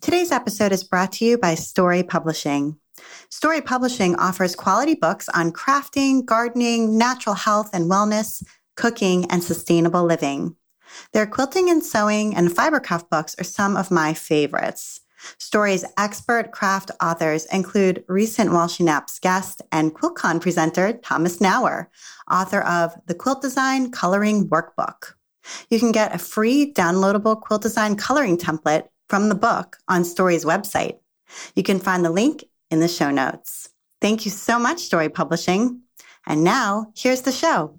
Today's episode is brought to you by Storey Publishing. Storey Publishing offers quality books on crafting, gardening, natural health and wellness, cooking, and sustainable living. Their quilting and sewing and fiber fibercraft books are some of my favorites. Storey's expert craft authors include recent While She Naps guest and QuiltCon presenter Thomas Knauer, author of The Quilt Design Coloring Workbook. You can get a free downloadable quilt design coloring template from the book on Storey's website. You can find the link in the show notes. Thank you so much, Storey Publishing. And now, here's the show.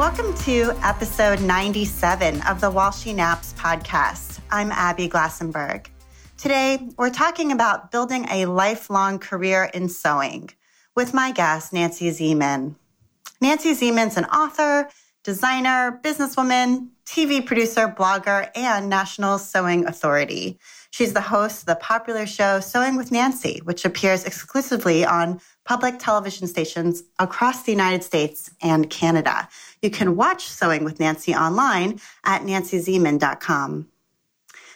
Welcome to episode 97 of the While She Naps podcast. I'm Abby Glassenberg. Today, we're talking about building a lifelong career in sewing with my guest, Nancy Zieman. Nancy Zieman's an author, designer, businesswoman, TV producer, blogger, and National Sewing Authority. She's the host of the popular show Sewing with Nancy, which appears exclusively on public television stations across the United States and Canada. You can watch Sewing with Nancy online at nancyzieman.com.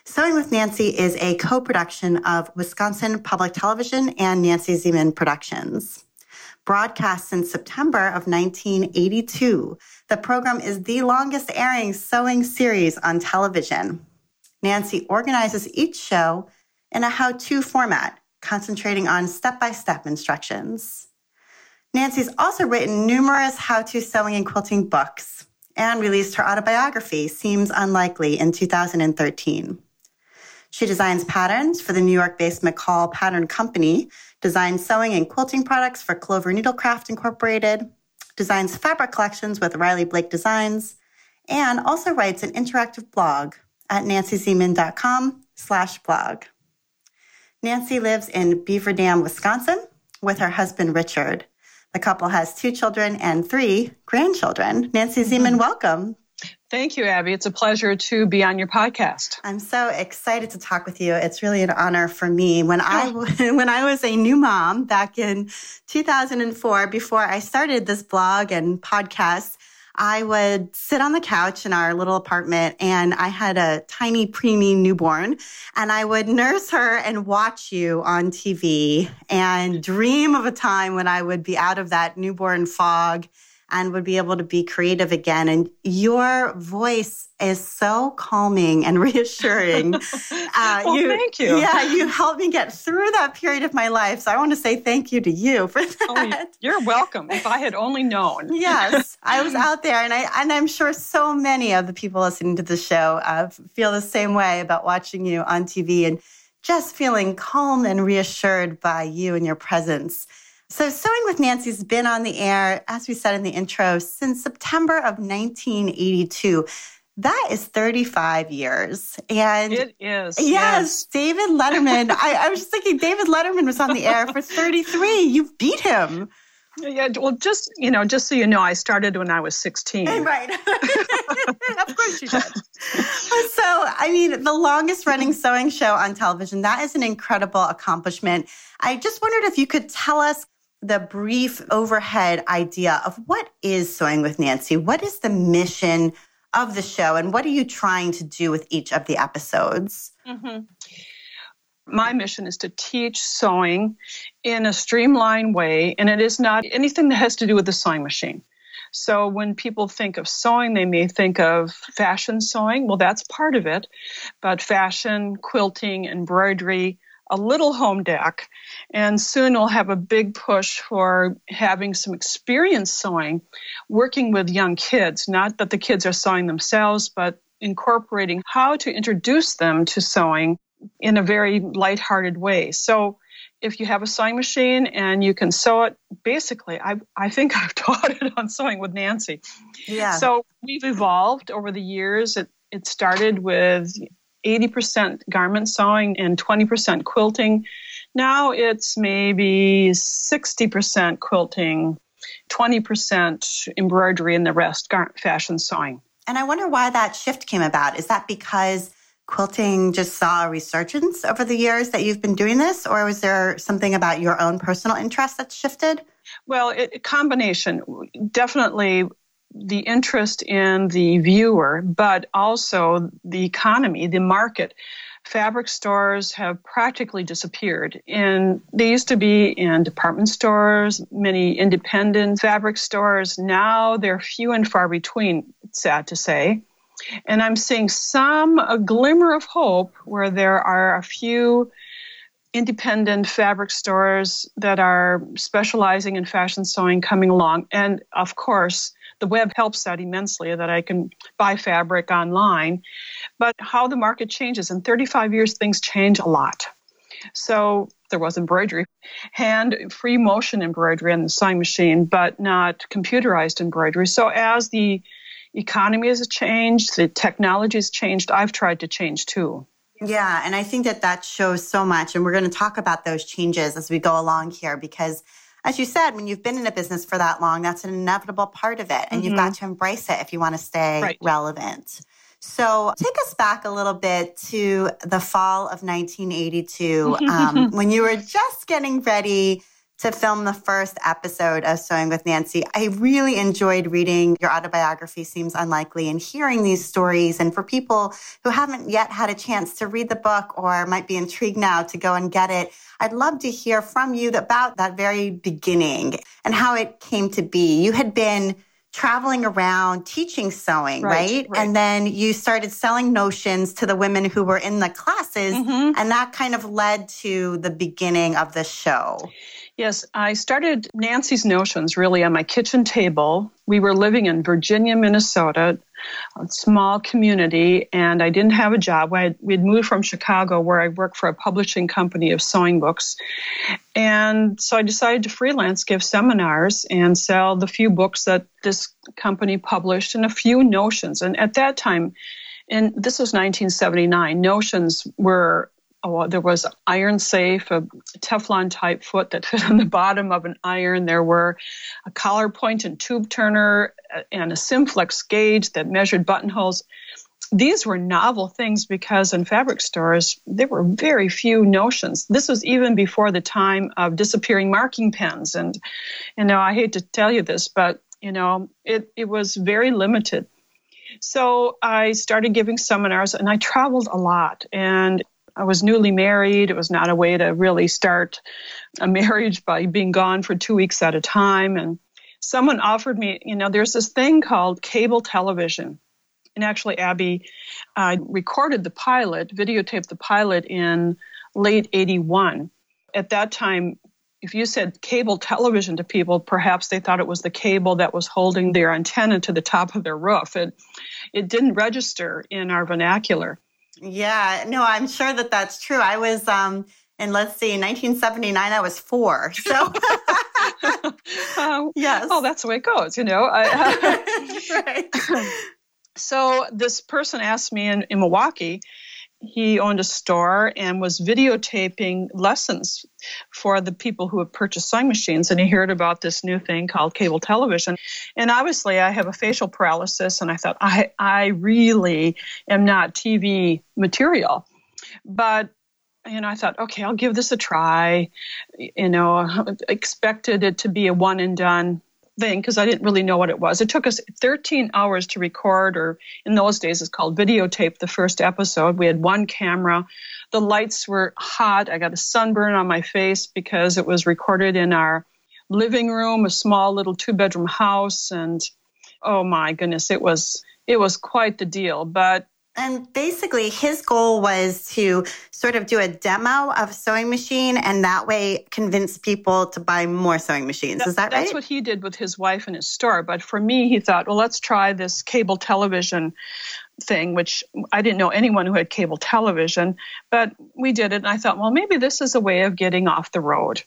Sewing with Nancy is a co-production of Wisconsin Public Television and Nancy Zieman Productions broadcast since September of 1982. The program is the longest airing sewing series on television. Nancy organizes each show in a how to format, concentrating on step by step instructions. Nancy's also written numerous how to sewing and quilting books and released her autobiography, Seems Unlikely, in 2013. She designs patterns for the New York based McCall Pattern Company, designs sewing and quilting products for Clover Needlecraft Incorporated, designs fabric collections with Riley Blake Designs, and also writes an interactive blog at nancyzieman.com slash blog. Nancy lives in Beaver Dam, Wisconsin with her husband, Richard. The couple has two children and three grandchildren. Nancy Zieman, mm-hmm. welcome. Thank you, Abby. It's a pleasure to be on your podcast. I'm so excited to talk with you. It's really an honor for me. When I when I was a new mom back in 2004, before I started this blog and podcast, I would sit on the couch in our little apartment and I had a tiny preemie newborn and I would nurse her and watch you on TV and dream of a time when I would be out of that newborn fog and would be able to be creative again. And your voice is so calming and reassuring. Uh, well, you, thank you. Yeah, you helped me get through that period of my life. So I want to say thank you to you for that. Oh, you're welcome. If I had only known. yes, I was out there, and I and I'm sure so many of the people listening to the show uh, feel the same way about watching you on TV and just feeling calm and reassured by you and your presence. So, Sewing with Nancy's been on the air, as we said in the intro, since September of 1982. That is 35 years. And it is. Yes, yes. David Letterman. I, I, was just thinking David Letterman was on the air for 33. You beat him. Yeah, well, just you know, just so you know, I started when I was 16. Eh, right. of course you did. so, I mean, the longest running sewing show on television, that is an incredible accomplishment. I just wondered if you could tell us the brief overhead idea of what is Sewing with Nancy? What is the mission of the show, and what are you trying to do with each of the episodes? Mm-hmm. My mission is to teach sewing in a streamlined way, and it is not anything that has to do with the sewing machine. So when people think of sewing, they may think of fashion sewing. Well, that's part of it, but fashion, quilting, embroidery, a little home deck, and soon we'll have a big push for having some experience sewing, working with young kids. Not that the kids are sewing themselves, but incorporating how to introduce them to sewing in a very lighthearted way. So if you have a sewing machine and you can sew it, basically, I, I think I've taught it on Sewing with Nancy. Yeah. So we've evolved over the years. It, it started with 80% garment sewing and 20% quilting. Now it's maybe 60% quilting, 20% embroidery, and the rest fashion sewing. And I wonder why that shift came about. Is that because quilting just saw a resurgence over the years that you've been doing this, or was there something about your own personal interest that shifted? Well, it, a combination. Definitely the interest in the viewer, but also the economy, the market. Fabric stores have practically disappeared. And they used to be in department stores, many independent fabric stores. Now they're few and far between, sad to say. And I'm seeing some, a glimmer of hope where there are a few independent fabric stores that are specializing in fashion sewing coming along. And of course, the web helps that immensely that I can buy fabric online. But how the market changes in 35 years, things change a lot. So there was embroidery, hand free motion embroidery on the sewing machine, but not computerized embroidery. So as the economy has changed, the technology has changed, I've tried to change too. Yeah, and I think that that shows so much. And we're going to talk about those changes as we go along here because, as you said, when you've been in a business for that long, that's an inevitable part of it. And mm-hmm. you've got to embrace it if you want to stay right. relevant. So take us back a little bit to the fall of 1982 um, when you were just getting ready to film the first episode of Sewing with Nancy. I really enjoyed reading your autobiography, Seems Unlikely, and hearing these stories. And for people who haven't yet had a chance to read the book or might be intrigued now to go and get it, I'd love to hear from you about that very beginning and how it came to be. You had been traveling around teaching sewing, right, right? right? And then you started selling notions to the women who were in the classes, mm-hmm. and that kind of led to the beginning of the show. Yes, I started Nancy's Notions really on my kitchen table. We were living in Virginia, Minnesota, a small community, and I didn't have a job. We had moved from Chicago, where I worked for a publishing company of sewing books. And so I decided to freelance, give seminars, and sell the few books that this company published and a few notions. And at that time, and this was 1979, notions were oh, there was iron safe, a Teflon type foot that fit on the bottom of an iron. There were a collar point and tube turner uh, and a Simflex gauge that measured buttonholes. These were novel things because in fabric stores, there were very few notions. This was even before the time of disappearing marking pens. And, you know, I hate to tell you this, but, you know, it, it was very limited. So I started giving seminars and I traveled a lot. And I was newly married. It was not a way to really start a marriage by being gone for two weeks at a time. And someone offered me, you know, there's this thing called cable television. And actually, Abby, I recorded the pilot, videotaped the pilot in late 81. At that time, if you said cable television to people, perhaps they thought it was the cable that was holding their antenna to the top of their roof. It, it didn't register in our vernacular. Yeah, no, I'm sure that that's true. I was, um, and let's see, 1979, I was four. So, um, yes. Oh, that's the way it goes, you know. right. so, this person asked me in, in Milwaukee, he owned a store and was videotaping lessons for the people who had purchased sewing machines. And he heard about this new thing called cable television. And obviously, I have a facial paralysis, and I thought, I, I really am not TV material. But you know, I thought, okay, I'll give this a try. You know, expected it to be a one and done thing because I didn't really know what it was. It took us 13 hours to record, or in those days it's called videotape, the first episode. We had one camera. The lights were hot. I got a sunburn on my face because it was recorded in our living room, a small little two bedroom house. And oh my goodness, it was, it was quite the deal. But and basically, his goal was to sort of do a demo of a sewing machine and that way convince people to buy more sewing machines. That, Is that right? That's what he did with his wife and his store. But for me, he thought, well, let's try this cable television thing, which I didn't know anyone who had cable television, but we did it. And I thought, well, maybe this is a way of getting off the road.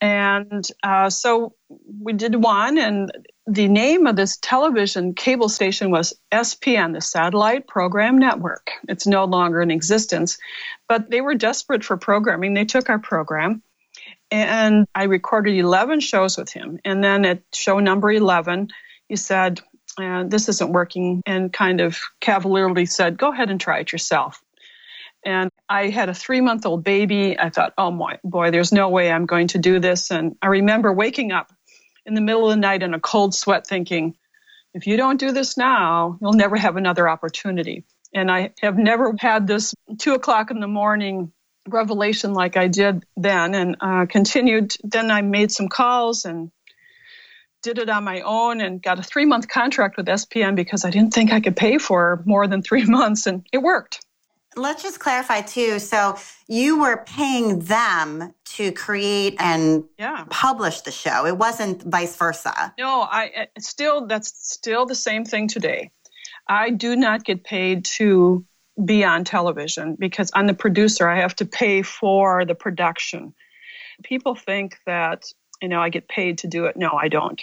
And uh, so we did one, and the name of this television cable station was SPN, the Satellite Program Network. It's no longer in existence, but they were desperate for programming. They took our program, and I recorded 11 shows with him. And then at show number 11, he said, uh, This isn't working, and kind of cavalierly said, Go ahead and try it yourself. And I had a three month old baby. I thought, oh boy, boy, there's no way I'm going to do this. And I remember waking up in the middle of the night in a cold sweat thinking, if you don't do this now, you'll never have another opportunity. And I have never had this two o'clock in the morning revelation like I did then and uh, continued. Then I made some calls and did it on my own and got a three month contract with SPN because I didn't think I could pay for more than three months, and it worked. Let's just clarify too. So you were paying them to create and yeah. publish the show. It wasn't vice versa. No, I uh, still that's still the same thing today. I do not get paid to be on television because I'm the producer. I have to pay for the production. People think that you know I get paid to do it. No, I don't.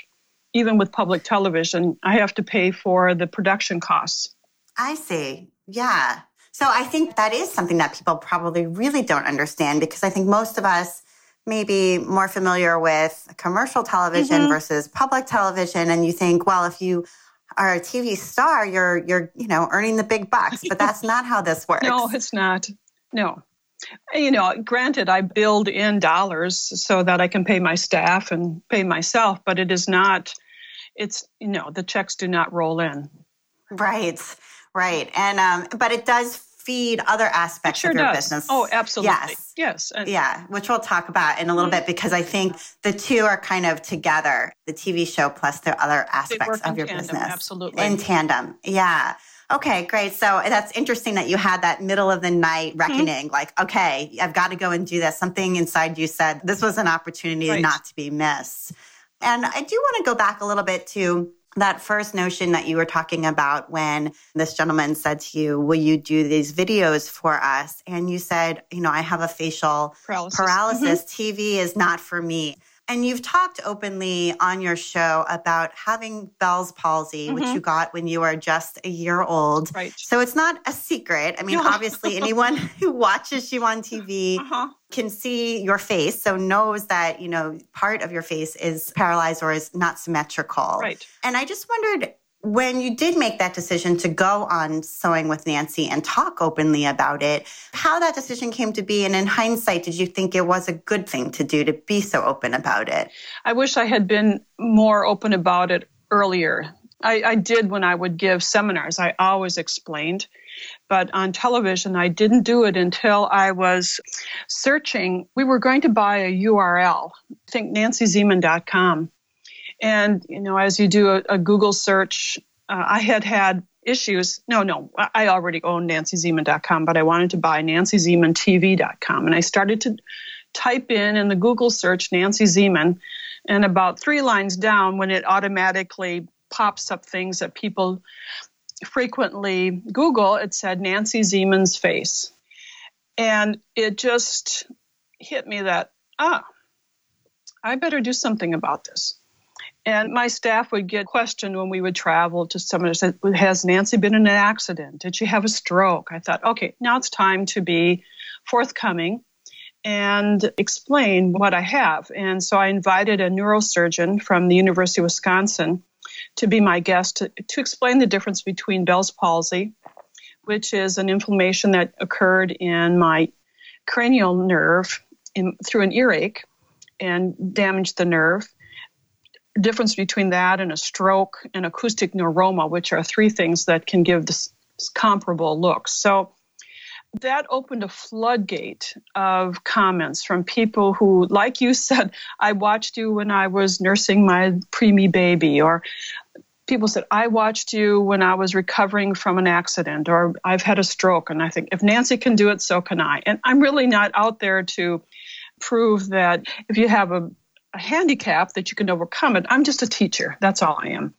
Even with public television, I have to pay for the production costs. I see. Yeah. So I think that is something that people probably really don't understand because I think most of us may be more familiar with commercial television mm-hmm. versus public television. And you think, well, if you are a TV star, you're you're, you know, earning the big bucks. But that's not how this works. no, it's not. No. You know, granted, I build in dollars so that I can pay my staff and pay myself, but it is not, it's, you know, the checks do not roll in. Right. Right. And um, but it does feed other aspects sure of your does. business. Oh, absolutely. Yes. Yes. And yeah, which we'll talk about in a little mm-hmm. bit because I think the two are kind of together, the TV show plus the other aspects of your tandem, business. Absolutely. In tandem. Yeah. Okay, great. So that's interesting that you had that middle of the night mm-hmm. reckoning, mm-hmm. like, okay, I've got to go and do this. Something inside you said this was an opportunity right. not to be missed. And I do want to go back a little bit to that first notion that you were talking about when this gentleman said to you, Will you do these videos for us? And you said, You know, I have a facial paralysis. paralysis. Mm-hmm. TV is not for me. And you've talked openly on your show about having Bell's palsy, mm-hmm. which you got when you were just a year old. Right. So it's not a secret. I mean, obviously, anyone who watches you on TV uh-huh. can see your face, so knows that, you know, part of your face is paralyzed or is not symmetrical. Right. And I just wondered when you did make that decision to go on Sewing with Nancy and talk openly about it, how that decision came to be, and in hindsight, did you think it was a good thing to do to be so open about it? I wish I had been more open about it earlier. I, I did when I would give seminars, I always explained. But on television, I didn't do it until I was searching. We were going to buy a URL, I think nancyzieman.com and, you know, as you do a, a Google search, uh, I had had issues. No, no, I already owned nancyzieman.com, but I wanted to buy nancyziemantv.com. And I started to type in in the Google search Nancy Zieman, and about three lines down, when it automatically pops up things that people frequently Google, it said Nancy Zieman's face. And it just hit me that, ah, I better do something about this. And my staff would get questioned when we would travel to someone who said, Has Nancy been in an accident? Did she have a stroke? I thought, okay, now it's time to be forthcoming and explain what I have. And so I invited a neurosurgeon from the University of Wisconsin to be my guest to, to explain the difference between Bell's palsy, which is an inflammation that occurred in my cranial nerve in, through an earache and damaged the nerve difference between that and a stroke and acoustic neuroma, which are three things that can give this, comparable look. So that opened a floodgate of comments from people who, like you said, I watched you when I was nursing my preemie baby, or people said, I watched you when I was recovering from an accident, or I've had a stroke. And I think if Nancy can do it, so can I. And I'm really not out there to prove that if you have a a handicap that you can overcome it. I'm just a teacher. That's all I am.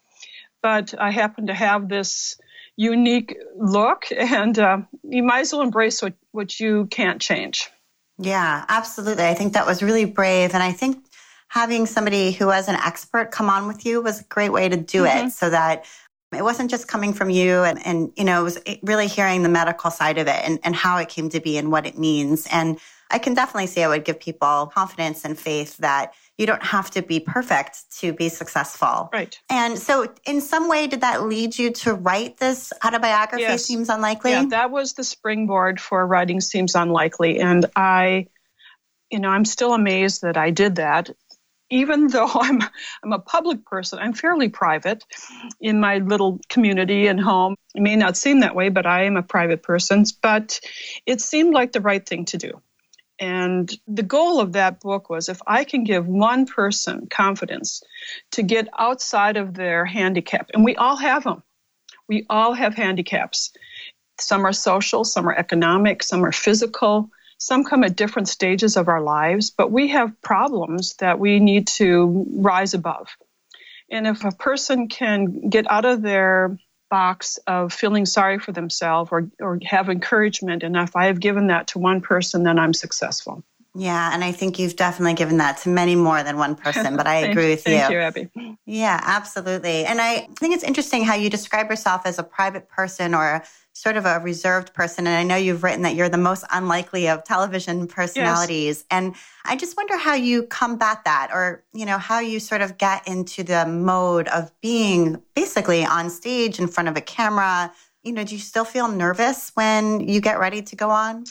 But I happen to have this unique look, and uh, you might as well embrace what, what you can't change. Yeah, absolutely. I think that was really brave. And I think having somebody who was an expert come on with you was a great way to do mm-hmm. it so that it wasn't just coming from you and, and you know, it was really hearing the medical side of it and, and how it came to be and what it means. And I can definitely see I would give people confidence and faith that you don't have to be perfect to be successful. Right. And so, in some way, did that lead you to write this autobiography? Yes. Seems unlikely. Yeah, that was the springboard for writing Seems Unlikely. And I, you know, I'm still amazed that I did that. even though I'm I'm a public person, I'm fairly private in my little community and home. It may not seem that way, but I am a private person. But it seemed like the right thing to do. And the goal of that book was if I can give one person confidence to get outside of their handicap, and we all have them. We all have handicaps. Some are social, some are economic, some are physical, some come at different stages of our lives, but we have problems that we need to rise above. And if a person can get out of their box of feeling sorry for themselves or, or have encouragement, if I have given that to one person, then I'm successful. Yeah, and I think you've definitely given that to many more than one person, but I agree with you. Thank you, Abby. Yeah, absolutely. And I think it's interesting how you describe yourself as a private person or sort of a reserved person. And I know you've written that you're the most unlikely of television personalities. Yes. And I just wonder how you combat that or, you know, how you sort of get into the mode of being basically on stage in front of a camera. You know, do you still feel nervous when you get ready to go on?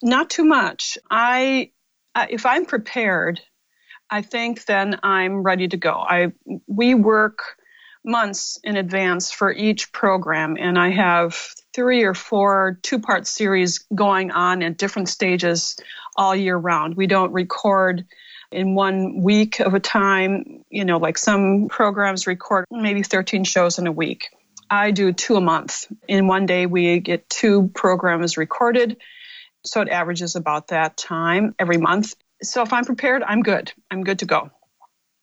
Not too much. I, Uh, if I'm prepared, I think then I'm ready to go. I we work months in advance for each program and I have three or four two part series going on at different stages all year round. We don't record in one week of a time, you know, like some programs record maybe 13 shows in a week. I do two a month. In one day, we get two programs recorded. So it averages about that time every month. So if I'm prepared, I'm good. I'm good to go.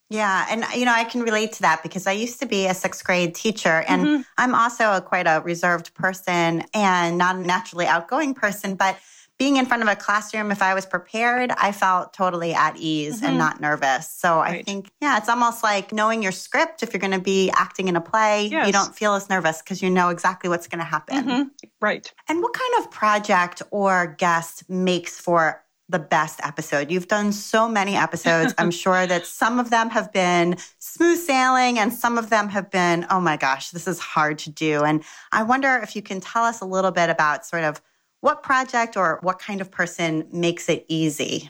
Yeah, and you know, I can relate to that because I used to be a sixth grade teacher, and mm-hmm. I'm also a, quite a reserved person and not a naturally outgoing person. But being in front of a classroom, if I was prepared, I felt totally at ease mm-hmm. and not nervous. So right. I think, yeah, it's almost like knowing your script. If you're going to be acting in a play, yes. you don't feel as nervous because you know exactly what's going to happen. Mm-hmm. Right. And what kind of project or guest makes for the best episode. You've done so many episodes. I'm sure that some of them have been smooth sailing and some of them have been, oh my gosh, this is hard to do. And I wonder if you can tell us a little bit about sort of what project or what kind of person makes it easy.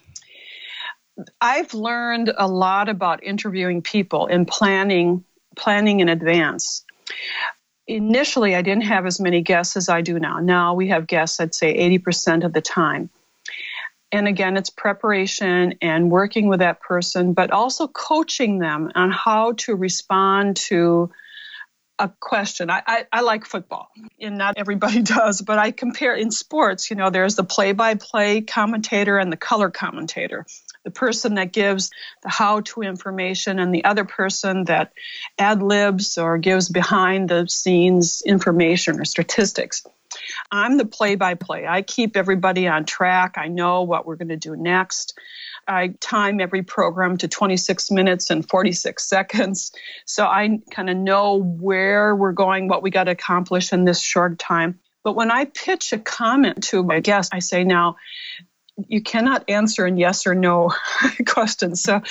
I've learned a lot about interviewing people and planning planning in advance. Initially, I didn't have as many guests as I do now. Now we have guests, I'd say 80% of the time. And again, it's preparation and working with that person, but also coaching them on how to respond to a question. I, I, I, like football, and not everybody does, but I compare in sports, you know, there's the play by play commentator and the color commentator. The person that gives the how to information, and the other person that ad libs or gives behind the scenes information or statistics. I'm the play by play. I keep everybody on track. I know what we're going to do next. I time every program to 26 minutes and 46 seconds. So I kind of know where we're going, what we got to accomplish in this short time. But when I pitch a comment to my guest, I say, now, you cannot answer in yes or no questions. So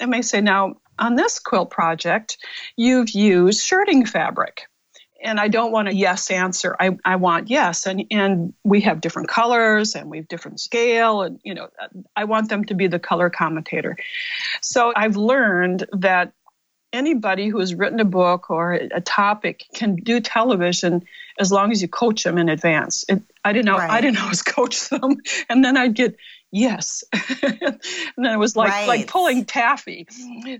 I may say, now, on this quilt project, you've used shirting fabric and I don't want a yes answer. I, I want yes. And, and we have different colors and we have different scale. And, you know, I want them to be the color commentator. So I've learned that anybody who has written a book or a topic can do television as long as you coach them in advance. It, I didn't know, right. I didn't always coach them. And then I'd get yes. and then it was like, right. like pulling taffy.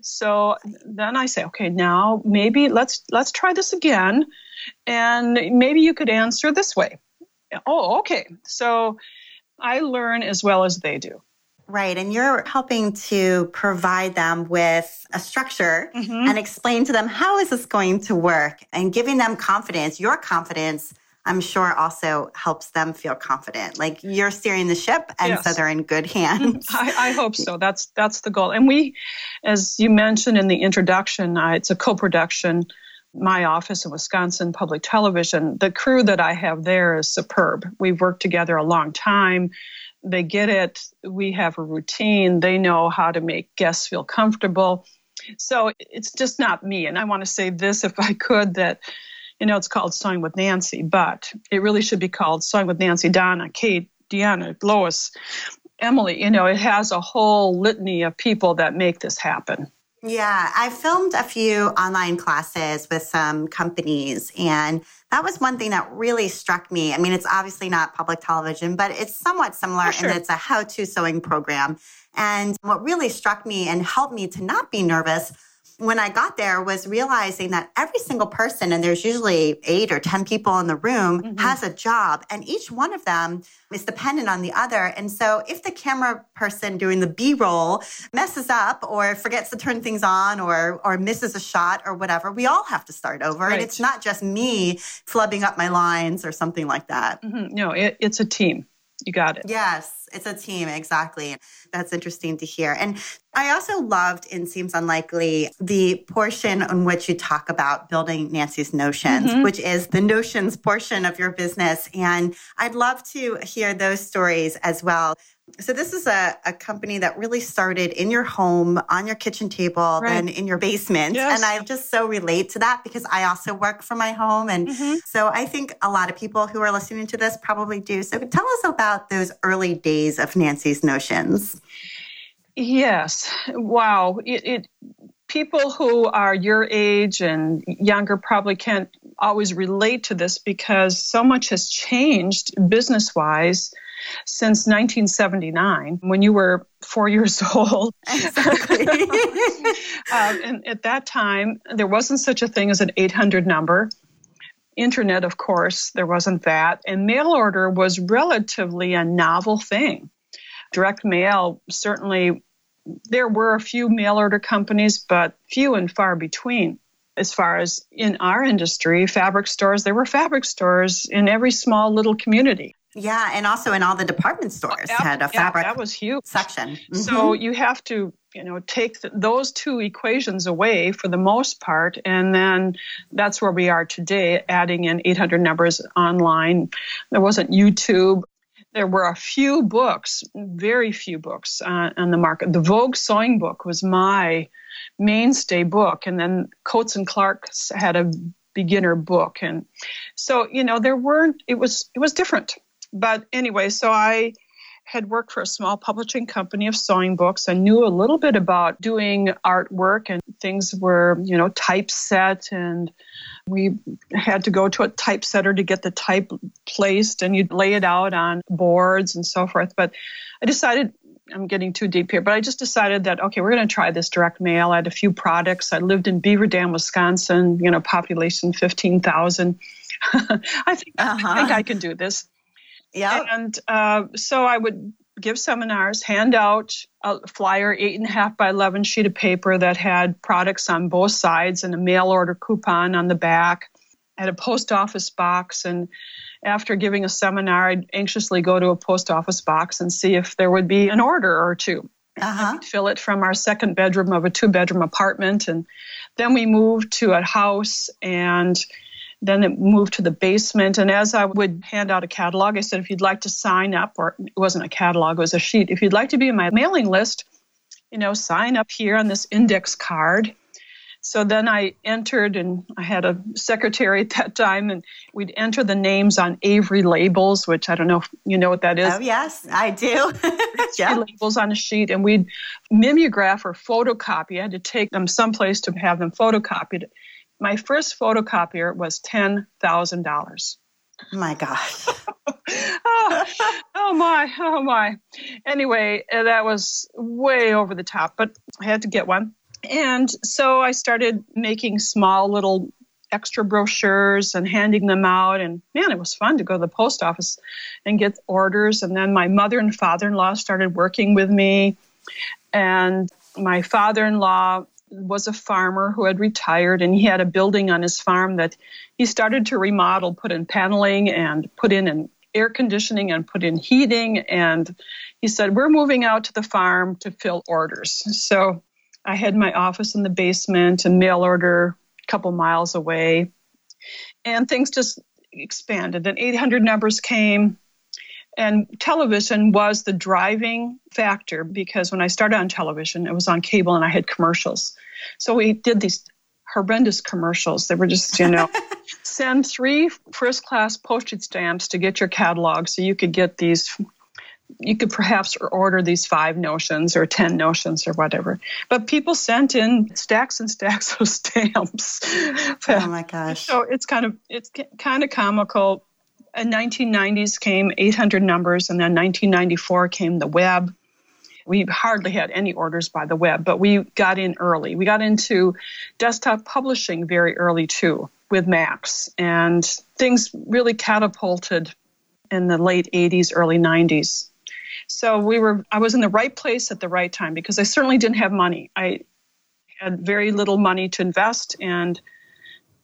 So then I say, okay, now maybe let's, let's try this again and maybe you could answer this way. Oh, okay. So I learn as well as they do. Right. And you're helping to provide them with a structure mm-hmm. and explain to them how is this going to work and giving them confidence, your confidence. I'm sure also helps them feel confident. Like you're steering the ship and yes. so they're in good hands. I, I, hope so. That's that's the goal. And we, as you mentioned in the introduction, uh, it's a co-production my office in Wisconsin Public Television, the crew that I have there is superb. We've worked together a long time. They get it. We have a routine. They know how to make guests feel comfortable. So it's just not me. And I want to say this, if I could, that, you know, it's called Sewing with Nancy, but it really should be called Sewing with Nancy, Donna, Kate, Deanna, Lois, Emily. You know, it has a whole litany of people that make this happen. Yeah, I filmed a few online classes with some companies, and that was one thing that really struck me. I mean, it's obviously not public television, but it's somewhat similar, sure. and it's a how to sewing program. And what really struck me and helped me to not be nervous when I got there was realizing that every single person, and there's usually eight or 10 people in the room, mm-hmm. has a job, and each one of them is dependent on the other. And so if the camera person doing the B roll messes up or forgets to turn things on or, or misses a shot or whatever, we all have to start over. Right. And it's not just me flubbing up my lines or something like that. Mm-hmm. No, it, it's a team. You got it. Yes, it's a team, exactly. That's interesting to hear. And I also loved in Seems Unlikely the portion on which you talk about building Nancy's Notions, mm-hmm. which is the notions portion of your business. And I'd love to hear those stories as well. So this is a, a company that really started in your home, on your kitchen table, right. in your basement. Yes. And I just so relate to that because I also work from my home. And mm-hmm. so I think a lot of people who are listening to this probably do. So tell us about those early days of Nancy's Notions. Yes. Wow. It, it people who are your age and younger probably can't always relate to this because so much has changed business wise since 1979 when you were four years old. Exactly. um, and at that time, there wasn't such a thing as an 800 number. Internet, of course, there wasn't that. And mail order was relatively a novel thing. Direct mail, certainly, there were a few mail order companies, but few and far between as far as in our industry, fabric stores, there were fabric stores in every small little community. Yeah, and also in all the department stores yeah, had a fabric yeah, that was huge section. Mm-hmm. So you have to, you know, take the, those two equations away for the most part, and then that's where we are today, adding in 800 numbers online. There wasn't YouTube. There were a few books, very few books uh, on the market. The Vogue sewing book was my mainstay book, and then Coats and Clark had a beginner book, and so you know there weren't. It was it was different but anyway, so I had worked for a small publishing company of sewing books. I knew a little bit about doing artwork and things were, you know, typeset and we had to go to a typesetter to get the type placed and you'd lay it out on boards and so forth. But I decided I'm getting too deep here, but I just decided that okay, we're going to try this direct mail. I had a few products. I lived in Beaver Dam, Wisconsin. You know, population fifteen thousand. I think uh-huh. I think I can do this. Yeah. And uh, so I would give seminars, hand out a flyer, eight and a half by 11 sheet of paper that had products on both sides and a mail order coupon on the back. I had a post office box. And after giving a seminar, I'd anxiously go to a post office box and see if there would be an order or two. Uh-huh. We'd fill it from our second bedroom of a two bedroom apartment. And then we moved to a house and then it moved to the basement. And as I would hand out a catalog, I said, if you'd like to sign up, or it wasn't a catalog, it was a sheet. If you'd like to be in my mailing list, you know, sign up here on this index card. So then I entered, and I had a secretary at that time, and we'd enter the names on Avery labels, which I don't know if you know what that is. Oh, yes, I do. yeah. Labels on a sheet, and we'd mimeograph or photocopy. I had to take them someplace to have them photocopied my first photocopier was $10,000. My gosh. oh, oh, my, oh my. Anyway, uh, that was way over the top, but I had to get one. And so I started making small little extra brochures and handing them out. And man, it was fun to go to the post office and get orders. And then my mother and father in law started working with me. And my father in law was a farmer who had retired and he had a building on his farm that he started to remodel, put in paneling and put in an air conditioning and put in heating. And he said, We're moving out to the farm to fill orders. So I had my office in the basement and mail order a couple miles away. And things just expanded. And 800 numbers came. And television was the driving factor because when I started on television, it was on cable and I had commercials. So we did these horrendous commercials. They were just, you know, send three first class postage stamps to get your catalog so you could get these you could perhaps order these five notions or 10 notions or whatever. But people sent in stacks and stacks of stamps. Oh my gosh. So it's kind of it's kind of comical. Uh, in 1990s came 800 numbers and then 1994 came the web. We hardly had any orders by the web, but we got in early. We got into desktop publishing very early too with Macs and things really catapulted in the late 80s, early 90s. So we were I was in the right place at the right time because I certainly didn't have money. I had very little money to invest and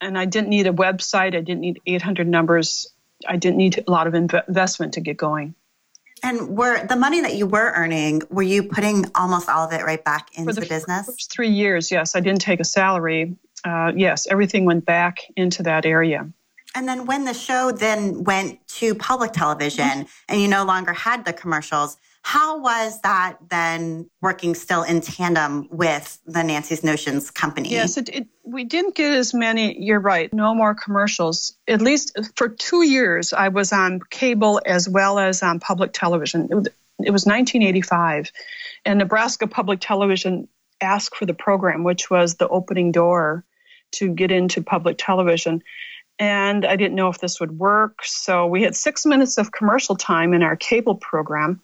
and I didn't need a website, I didn't need 800 numbers. I didn't need a lot of investment to get going. And were the money that you were earning, were you putting almost all of it right back into the, the, business? First three years, yes. I didn't take a salary. Uh, yes, everything went back into that area. And then when the show then went to public television and you no longer had the commercials, how was that then working still in tandem with the Nancy's Notions company? Yes, it, it, we didn't get as many. You're right, no more commercials. At least for two years, I was on cable as well as on public television. It it was 1985, and Nebraska Public Television asked for the program, which was the opening door to get into public television and I didn't know if this would work. So we had six minutes of commercial time in our cable program.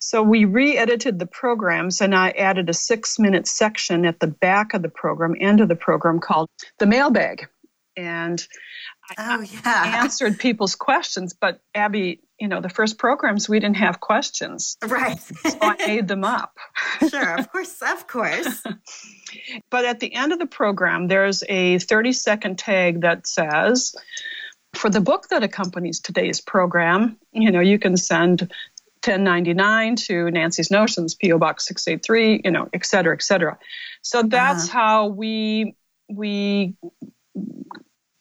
So we re edited the programs and I added a six minute section at the back of the program, end of the program called the mailbag. And oh, yeah. I answered people's questions. But Abby, you know, the first programs we didn't have questions. Right. so I made them up. sure, of course, of course. but at the end of the program, there's a 30 second tag that says, for the book that accompanies today's program, you know, you can send 1099 to Nancy's Notions, PO Box 683, you know, et cetera, et cetera. So that's uh-huh. how we we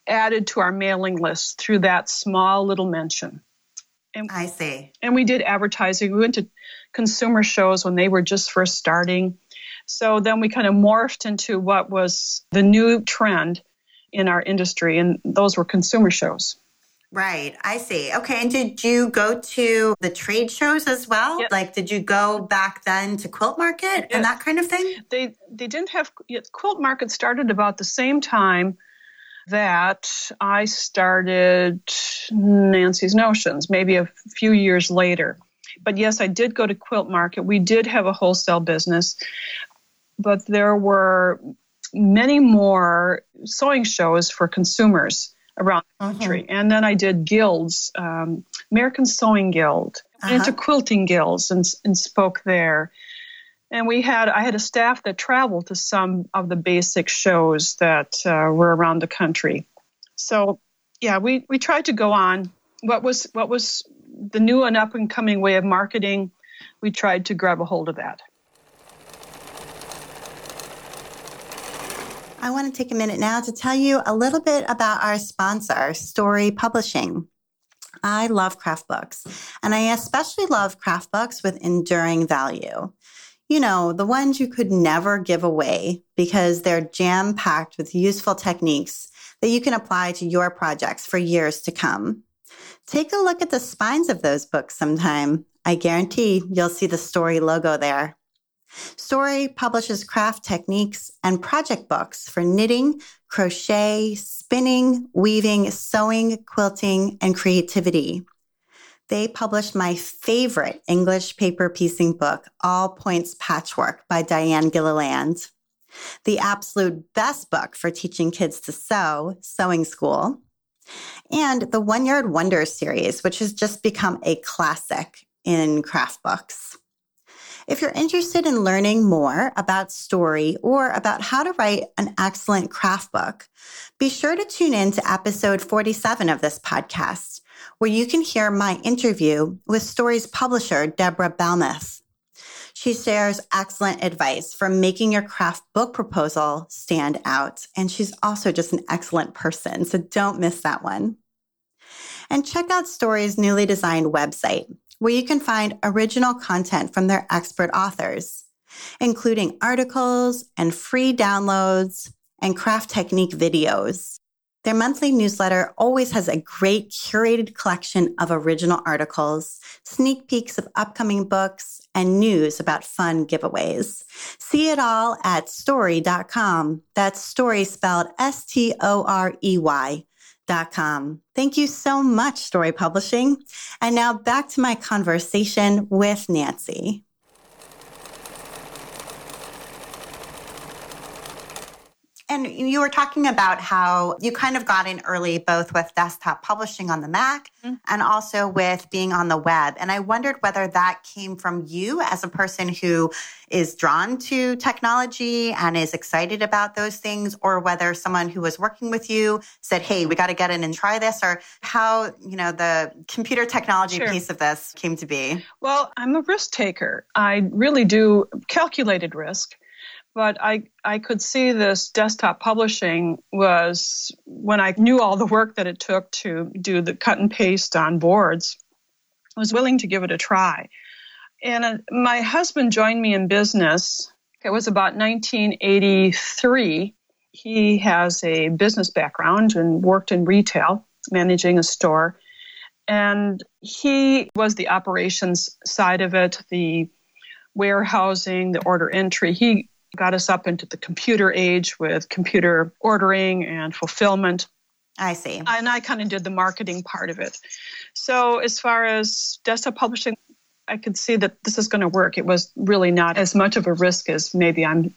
added to our mailing list through that small little mention. And, I see. And we did advertising. We went to consumer shows when they were just first starting. So then we kind of morphed into what was the new trend in our industry, and those were consumer shows. Right. I see. Okay. And did you go to the trade shows as well? Yep. Like, did you go back then to Quilt Market and that kind of thing? They they didn't have Quilt Market started about the same time that I started Nancy's Notions, maybe a few years later. But yes, I did go to Quilt Market. We did have a wholesale business, but there were many more sewing shows for consumers around the mm-hmm. country. And then I did guilds, um, American Sewing Guild, uh-huh. into quilting guilds, and, and spoke there. And we had I had a staff that traveled to some of the basic shows that uh, were around the country. So yeah, we we tried to go on what was what was the new and up and coming way of marketing. We tried to grab a hold of that. I want to take a minute now to tell you a little bit about our sponsor, Storey Publishing. I love craft books, and I especially love craft books with enduring value you know, the ones you could never give away because they're jam packed with useful techniques that you can apply to your projects for years to come. Take a look at the spines of those books sometime. I guarantee you'll see the Storey logo there. Storey publishes craft techniques and project books for knitting, crochet, spinning, weaving, sewing, quilting, and creativity. They published my favorite English paper piecing book, All Points Patchwork by Diane Gilliland, the absolute best book for teaching kids to sew, Sewing School, and the One Yard Wonders series, which has just become a classic in craft books. If you're interested in learning more about Storey or about how to write an excellent craft book, be sure to tune in to episode 47 of this podcast where you can hear my interview with Storey's publisher, Deborah Balmuth. She shares excellent advice for making your craft book proposal stand out. And she's also just an excellent person. So don't miss that one. And check out Storey's newly designed website, where you can find original content from their expert authors, including articles and free downloads and craft technique videos. Their monthly newsletter always has a great curated collection of original articles, sneak peeks of upcoming books, and news about fun giveaways. See it all at storey.com. That's story spelled S T O R E Y. Com. Thank you so much, Storey Publishing. And now back to my conversation with Nancy. And you were talking about how you kind of got in early, both with desktop publishing on the Mac mm-hmm. and also with being on the web. And I wondered whether that came from you as a person who is drawn to technology and is excited about those things, or whether someone who was working with you said, Hey, we got to get in and try this, or how, you know, the computer technology sure. piece of this came to be. Well, I'm a risk taker. I really do calculated risk but I, I could see this desktop publishing was when I knew all the work that it took to do the cut and paste on boards, I was willing to give it a try. And uh, my husband joined me in business. It was about 1983. He has a business background and worked in retail, managing a store. And he was the operations side of it, the warehousing, the order entry. He got us up into the computer age with computer ordering and fulfillment. I see. And I kind of did the marketing part of it. So, as far as desktop publishing, I could see that this is going to work. It was really not as much of a risk as maybe I'm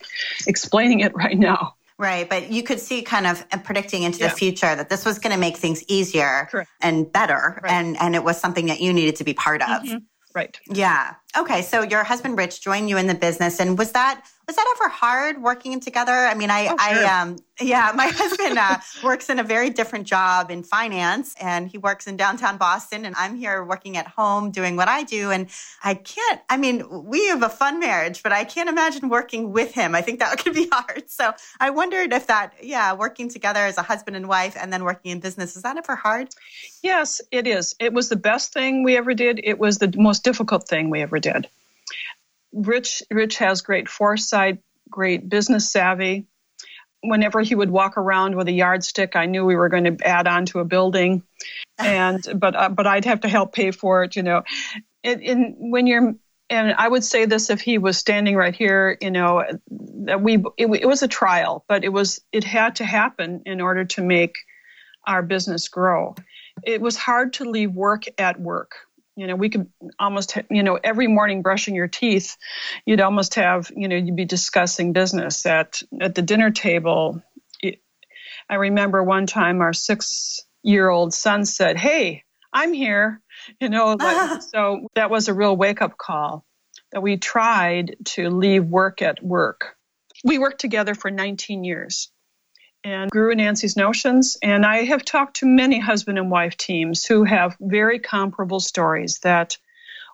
explaining it right now. Right, but you could see kind of predicting into yeah. the future that this was going to make things easier Correct. and better, right. and and it was something that you needed to be part of. Mm-hmm. Right. Yeah. Okay. So your husband Rich joined you in the business, and was that was that ever hard working together? I mean, I, oh, sure. I, um, yeah, my husband uh, works in a very different job in finance, and he works in downtown Boston, and I'm here working at home doing what I do, and I can't. I mean, we have a fun marriage, but I can't imagine working with him. I think that could be hard. So I wondered if that, yeah, working together as a husband and wife, and then working in business, is that ever hard? Yes, it is. It was the best thing we ever did. It was the most difficult thing we ever did. Rich Rich has great foresight, great business savvy. Whenever he would walk around with a yardstick, I knew we were going to add on to a building, and but uh, but I'd have to help pay for it, you know. And, when you're and I would say this if he was standing right here, you know, that we it, it was a trial, but it was it had to happen in order to make our business grow. It was hard to leave work at work you know we could almost you know every morning brushing your teeth you'd almost have you know you'd be discussing business at at the dinner table. I remember one time our six year old son said hey i'm here you know like, so that was a real wake up call that we tried to leave work at work. We worked together for 19 years and grew Nancy's Notions. And I have talked to many husband and wife teams who have very comparable stories that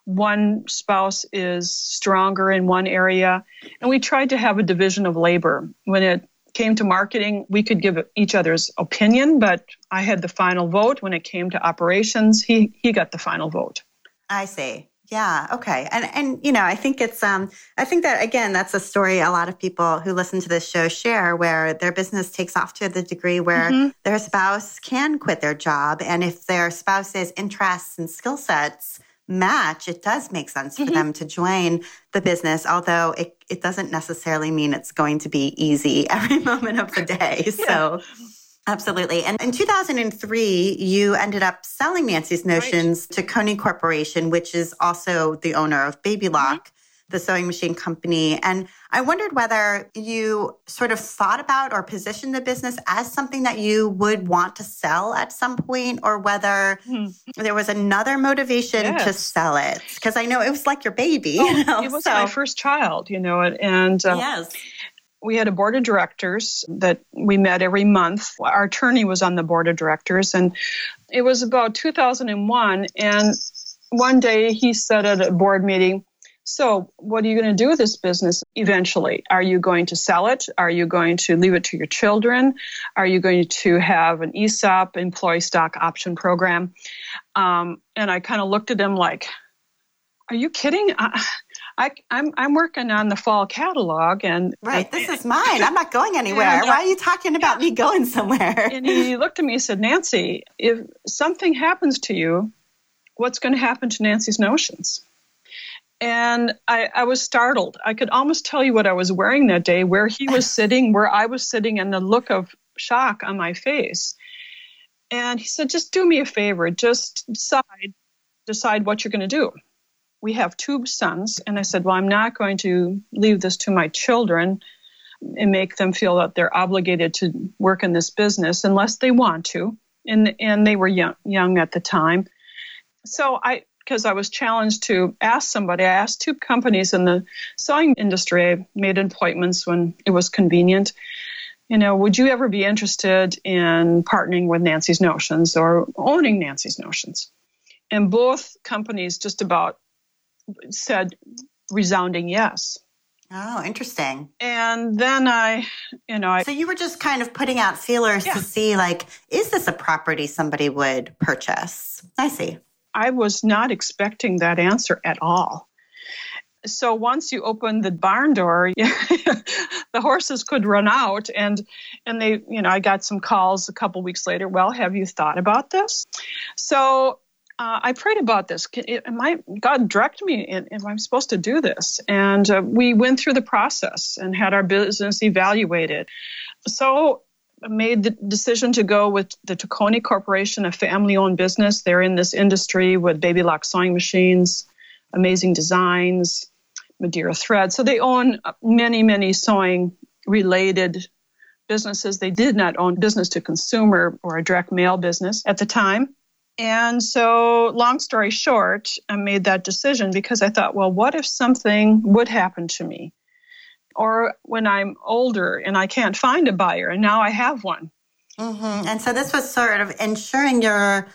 one spouse is stronger in one area. And we tried to have a division of labor. When it came to marketing, we could give each other's opinion, but I had the final vote. When it came to operations, he, he got the final vote. I see. Yeah. Okay. And and you know, I think it's um I think that again, that's a story a lot of people who listen to this show share where their business takes off to the degree where mm-hmm. their spouse can quit their job. And if their spouse's interests and skill sets match, it does make sense for mm-hmm. them to join the business, although it, it doesn't necessarily mean it's going to be easy every moment of the day. yeah. So Absolutely. And in 2003, you ended up selling Nancy's Notions right. to Tacony Corporation, which is also the owner of Baby Lock, mm-hmm. the sewing machine company. And I wondered whether you sort of thought about or positioned the business as something that you would want to sell at some point, or whether mm-hmm. there was another motivation yes. to sell it. Because I know it was like your baby. Oh, you know? It was so. my first child, you know, and uh, yes we had a board of directors that we met every month. Our attorney was on the board of directors, and it was about 2001. And one day he said at a board meeting, So, what are you going to do with this business eventually? Are you going to sell it? Are you going to leave it to your children? Are you going to have an ESOP, employee stock option program? Um, and I kind of looked at him like, Are you kidding? I, I, I'm I'm working on the fall catalog, and right, this is mine. I'm not going anywhere. And, uh, Why are you talking about me going somewhere? and he looked at me and said, "Nancy, if something happens to you, what's going to happen to Nancy's notions?" And I, I was startled. I could almost tell you what I was wearing that day, where he was sitting, where I was sitting, and the look of shock on my face. And he said, "Just do me a favor. Just decide decide what you're going to do." We have two sons. And I said, Well, I'm not going to leave this to my children and make them feel that they're obligated to work in this business unless they want to. And, and they were young, young at the time. So I, because I was challenged to ask somebody, I asked two companies in the sewing industry, I made appointments when it was convenient. You know, would you ever be interested in partnering with Nancy's Notions or owning Nancy's Notions? And both companies just about said resounding yes. Oh, interesting. And then I, you know, I, so you were just kind of putting out feelers yeah. to see, like, is this a property somebody would purchase? I see. I was not expecting that answer at all. So once you open the barn door, the horses could run out, and and they, you know, I got some calls a couple weeks later. Well, have you thought about this? So uh, I prayed about this. Can, am I God direct me? Am I'm supposed to do this? And uh, we went through the process and had our business evaluated. So I made the decision to go with the Tacony Corporation, a family-owned business. They're in this industry with baby lock sewing machines, amazing designs, Madeira thread. So they own many, many sewing-related businesses. They did not own business to consumer or a direct mail business at the time. And so, long story short, I made that decision because I thought, well, what if something would happen to me? Or when I'm older and I can't find a buyer and now I have one. Mm-hmm. And so, this was sort of ensuring your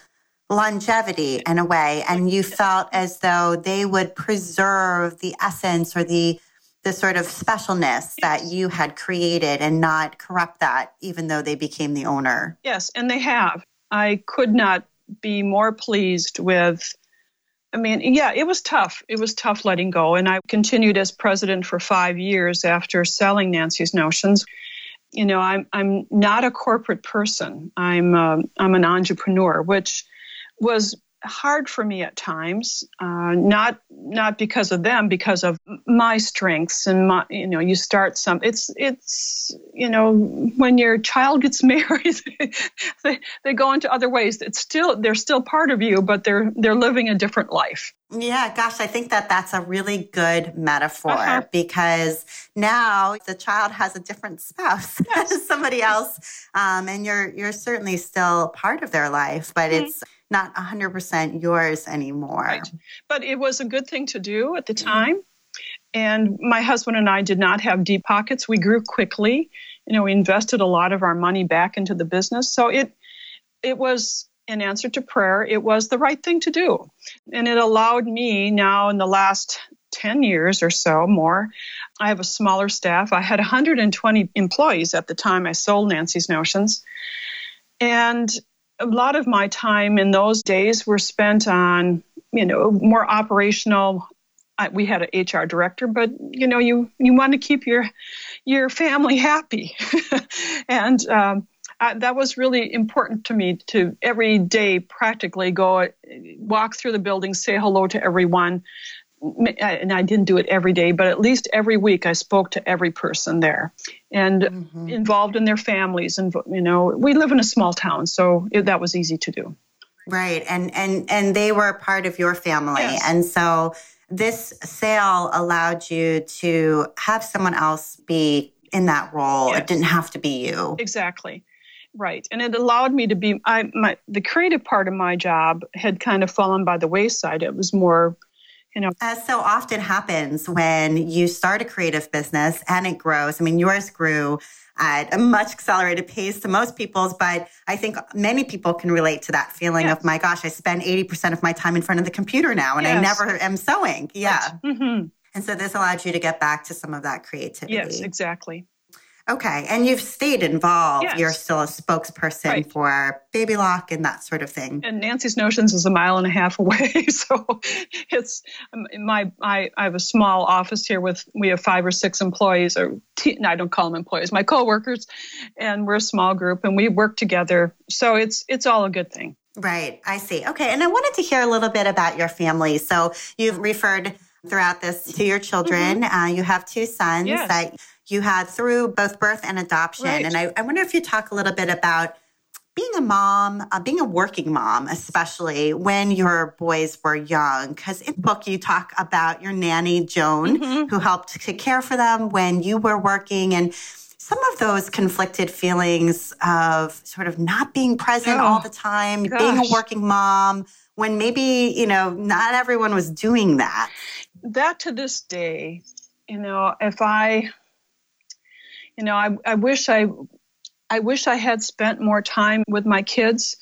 longevity in a way. And you felt as though they would preserve the essence or the the sort of specialness that you had created and not corrupt that, even though they became the owner. Yes, and they have. I could not be more pleased with I mean, yeah, it was tough. It was tough letting go. And I continued as president for five years after selling Nancy's Notions. You know, I'm I'm not a corporate person. I'm uh, I'm an entrepreneur, which was hard for me at times uh, not not because of them because of my strengths and my you know you start some it's it's you know when your child gets married they, they go into other ways it's still they're still part of you but they're they're living a different life yeah, gosh, I think that that's a really good metaphor uh-huh. because now the child has a different spouse yes. somebody else, um, and you're you're certainly still part of their life, but mm-hmm. it's not 100% yours anymore. Right. But it was a good thing to do at the mm-hmm. time. Mm-hmm. And my husband and I did not have deep pockets. We grew quickly. You know, we invested a lot of our money back into the business. So it it was in answer to prayer, it was the right thing to do. And it allowed me now in the last 10 years or so more. I have a smaller staff. I had 120 employees at the time I sold Nancy's Notions. And a lot of my time in those days were spent on, you know, more operational. We had an HR director, but you know, you you want to keep your your family happy, and um, that was really important to me to every day practically go walk through the building, say hello to everyone, and I didn't do it every day, but at least every week I spoke to every person there and mm-hmm. involved in their families. And, you know, we live in a small town, so it, that was easy to do. Right. And, and, and they were part of your family. Yes. And so this sale allowed you to have someone else be in that role. Yes. It didn't have to be you. Exactly. Right. And it allowed me to be I my the creative part of my job had kind of fallen by the wayside. It was more you know as so often happens when you start a creative business and it grows i mean yours grew at a much accelerated pace to most people's but i think many people can relate to that feeling yes. of my gosh i spend 80% of my time in front of the computer now and yes. i never am sewing yeah right. mm-hmm. and so this allowed you to get back to some of that creativity yes exactly Okay. And you've stayed involved. Yes. You're still a spokesperson Right. for Baby Lock and that sort of thing. and Nancy's Notions is a mile and a half away. So it's um, my I, I have a small office here with we have five or six employees or te- no, I don't call them employees, my coworkers, and we're a small group and we work together. So it's it's all a good thing. Right. I see. Okay. And I wanted to hear a little bit about your family. So you've referred throughout this to your children. Uh, you have two sons Mm-hmm. Yes. that you had through both birth and adoption. Right. And I, I wonder if you talk a little bit about being a mom, uh, being a working mom, especially when your boys were young. Because in the book, you talk about your nanny, Joan, Mm-hmm. who helped to care for them when you were working. And some of those conflicted feelings of sort of not being present Oh, all the time, being a working mom, when maybe, you know, not everyone was doing that. that to this day, you know, if I, you know, I, I wish I, I wish I had spent more time with my kids,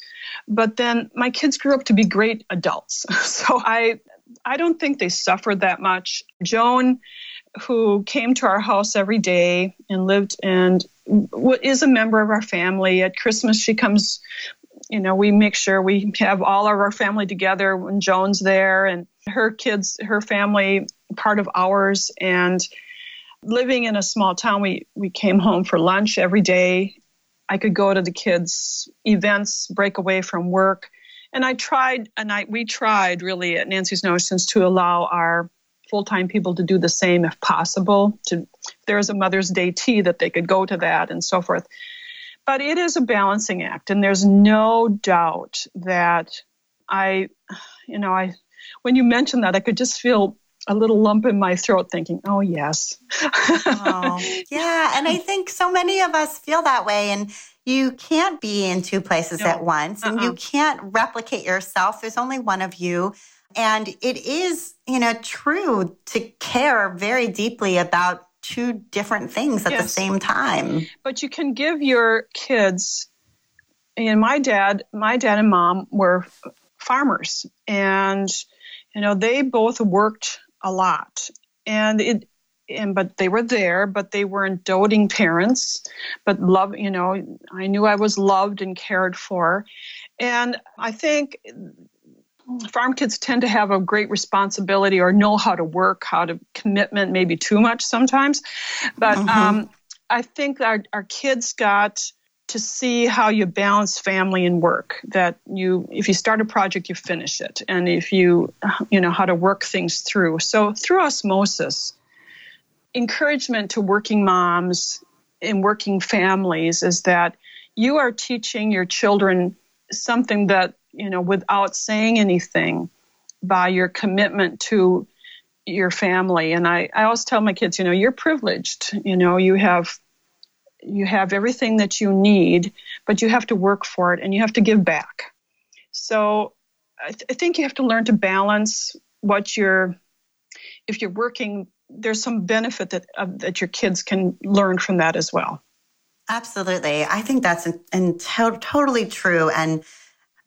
but then my kids grew up to be great adults. So I, I don't think they suffered that much. Joan, who came to our house every day and lived and is a member of our family. At Christmas, she comes you know, we make sure we have all of our family together when Joan's there and her kids, her family, part of ours. And living in a small town, we, we came home for lunch every day. I could go to the kids' events, break away from work. And I tried, and I we tried really at Nancy's Notions to allow our full-time people to do the same if possible. To if there's a Mother's Day tea that they could go to that and so forth but it is a balancing act and there's no doubt that i you know i when you mentioned that i could just feel a little lump in my throat thinking oh yes Oh, yeah. And I think so many of us feel that way. And you can't be in two places No. at once and you Uh-uh. can't replicate yourself. There's only one of you. And it is, you know, true to care very deeply about two different things at the same time. but you can give your kids and my dad my dad and mom were farmers and you know they both worked a lot. And it and but they were there but they weren't doting parents but love you know i knew i was loved and cared for. And i think farm kids tend to have a great responsibility or know how to work how to commitment maybe too much sometimes. But Mhm. um, i think our, our kids got to see how you balance family and work that you if you start a project you finish it. And if you you know how to work things through. So through osmosis encouragement to working moms and working families is that you are teaching your children something that you know without saying anything by your commitment to your family. And I, I always tell my kids you know you're privileged. You know you have you have everything that you need but you have to work for it and you have to give back. So i, th- I think you have to learn to balance what you're if you're working there's some benefit that uh, that your kids can learn from that as well. Absolutely. I think that's in, in to- totally true. And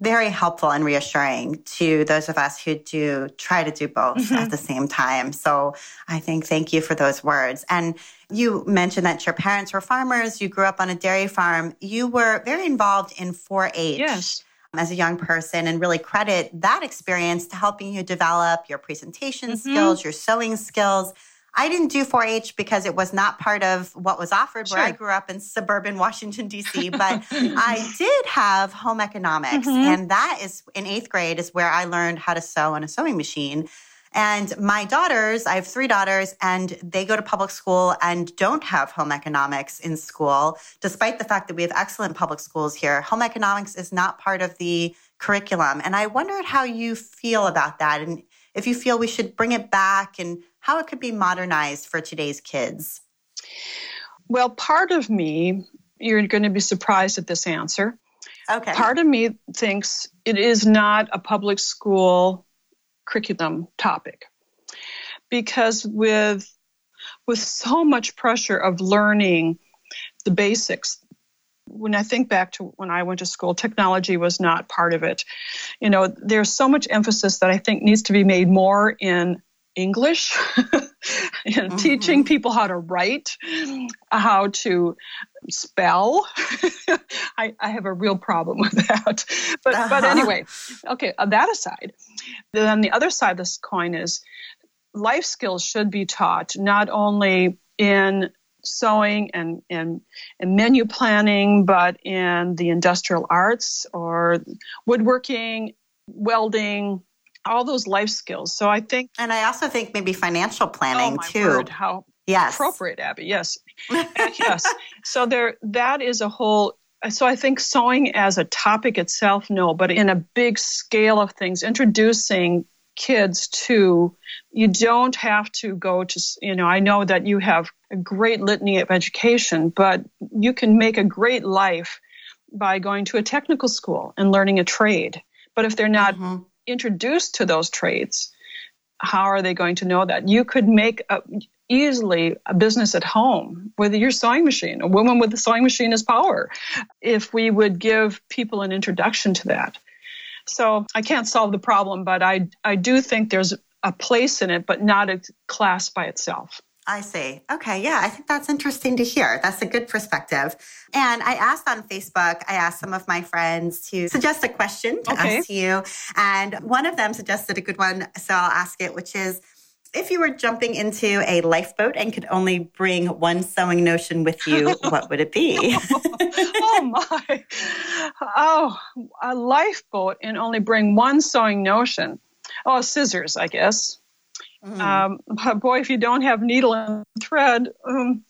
very helpful and reassuring to those of us who do try to do both Mhm. at the same time. So I think thank you for those words. And you mentioned that your parents were farmers, you grew up on a dairy farm, you were very involved in 4 H. yes As a young person, and really credit that experience to helping you develop your presentation Mhm. skills, your sewing skills. I didn't do 4 H because it was not part of what was offered where I grew up in suburban Washington, D.C., but I did have home economics. Mhm. And that is in eighth grade is where I learned how to sew on a sewing machine. And my daughters, I have three daughters, and they go to public school and don't have home economics in school, despite the fact that we have excellent public schools here. Home economics is not part of the curriculum. And I wondered how you feel about that and if you feel we should bring it back and how it could be modernized for today's kids. well part of me you're going to be surprised at this answer Okay. part of me thinks it is not a public school curriculum topic because with with so much pressure of learning the basics when i think back to when i went to school technology was not part of it you know there's so much emphasis that i think needs to be made more in English, mm-hmm. teaching people how to write, how to spell. I, I, have a real problem with that. But uh-huh. but anyway, okay. Uh, that aside, then the other side of this coin is life skills should be taught not only in sewing and, and, and menu planning, but in the industrial arts or woodworking, welding, all those life skills. So I think, and I also think maybe financial planning oh too. Word, how yes. appropriate, Abby. Yes, yes. So there, that is a whole. So I think sewing as a topic itself, no, but in a big scale of things, introducing kids too. you don't have to go to you know i know that you have a great litany of education but you can make a great life by going to a technical school and learning a trade but if they're not mm-hmm. introduced to those trades how are they going to know that you could make a, easily a business at home with your sewing machine a woman with a sewing machine is power if we would give people an introduction to that so I can't solve the problem, but I, I do think there's a place in it, but not a class by itself. I see. Okay. Yeah. I think that's interesting to hear. That's a good perspective. And I asked on Facebook, I asked some of my friends to suggest a question to okay. ask you. And one of them suggested a good one. So I'll ask it, which is if you were jumping into a lifeboat and could only bring one sewing notion with you, what would it be? oh my. Oh, a lifeboat and only bring one sewing notion. Oh, scissors, I guess. Mm. Um, boy, if you don't have needle and thread, um,